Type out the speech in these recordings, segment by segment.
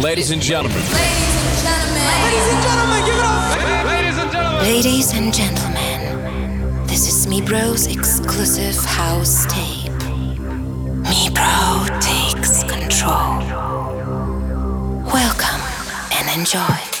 Ladies and gentlemen. Ladies and gentlemen. Ladies and gentlemen, give it up. Ladies and gentlemen. Ladies and gentlemen, this is Mibro's exclusive house tape. Me Bro takes control. Welcome and enjoy.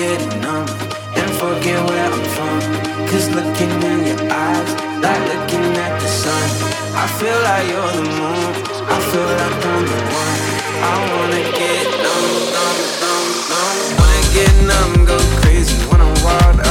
get numb and forget where I'm from. Cause looking in your eyes, like looking at the sun. I feel like you're the moon, I feel like I'm the one. I wanna get numb, numb, numb, numb. Wanna get numb, go crazy, wanna wild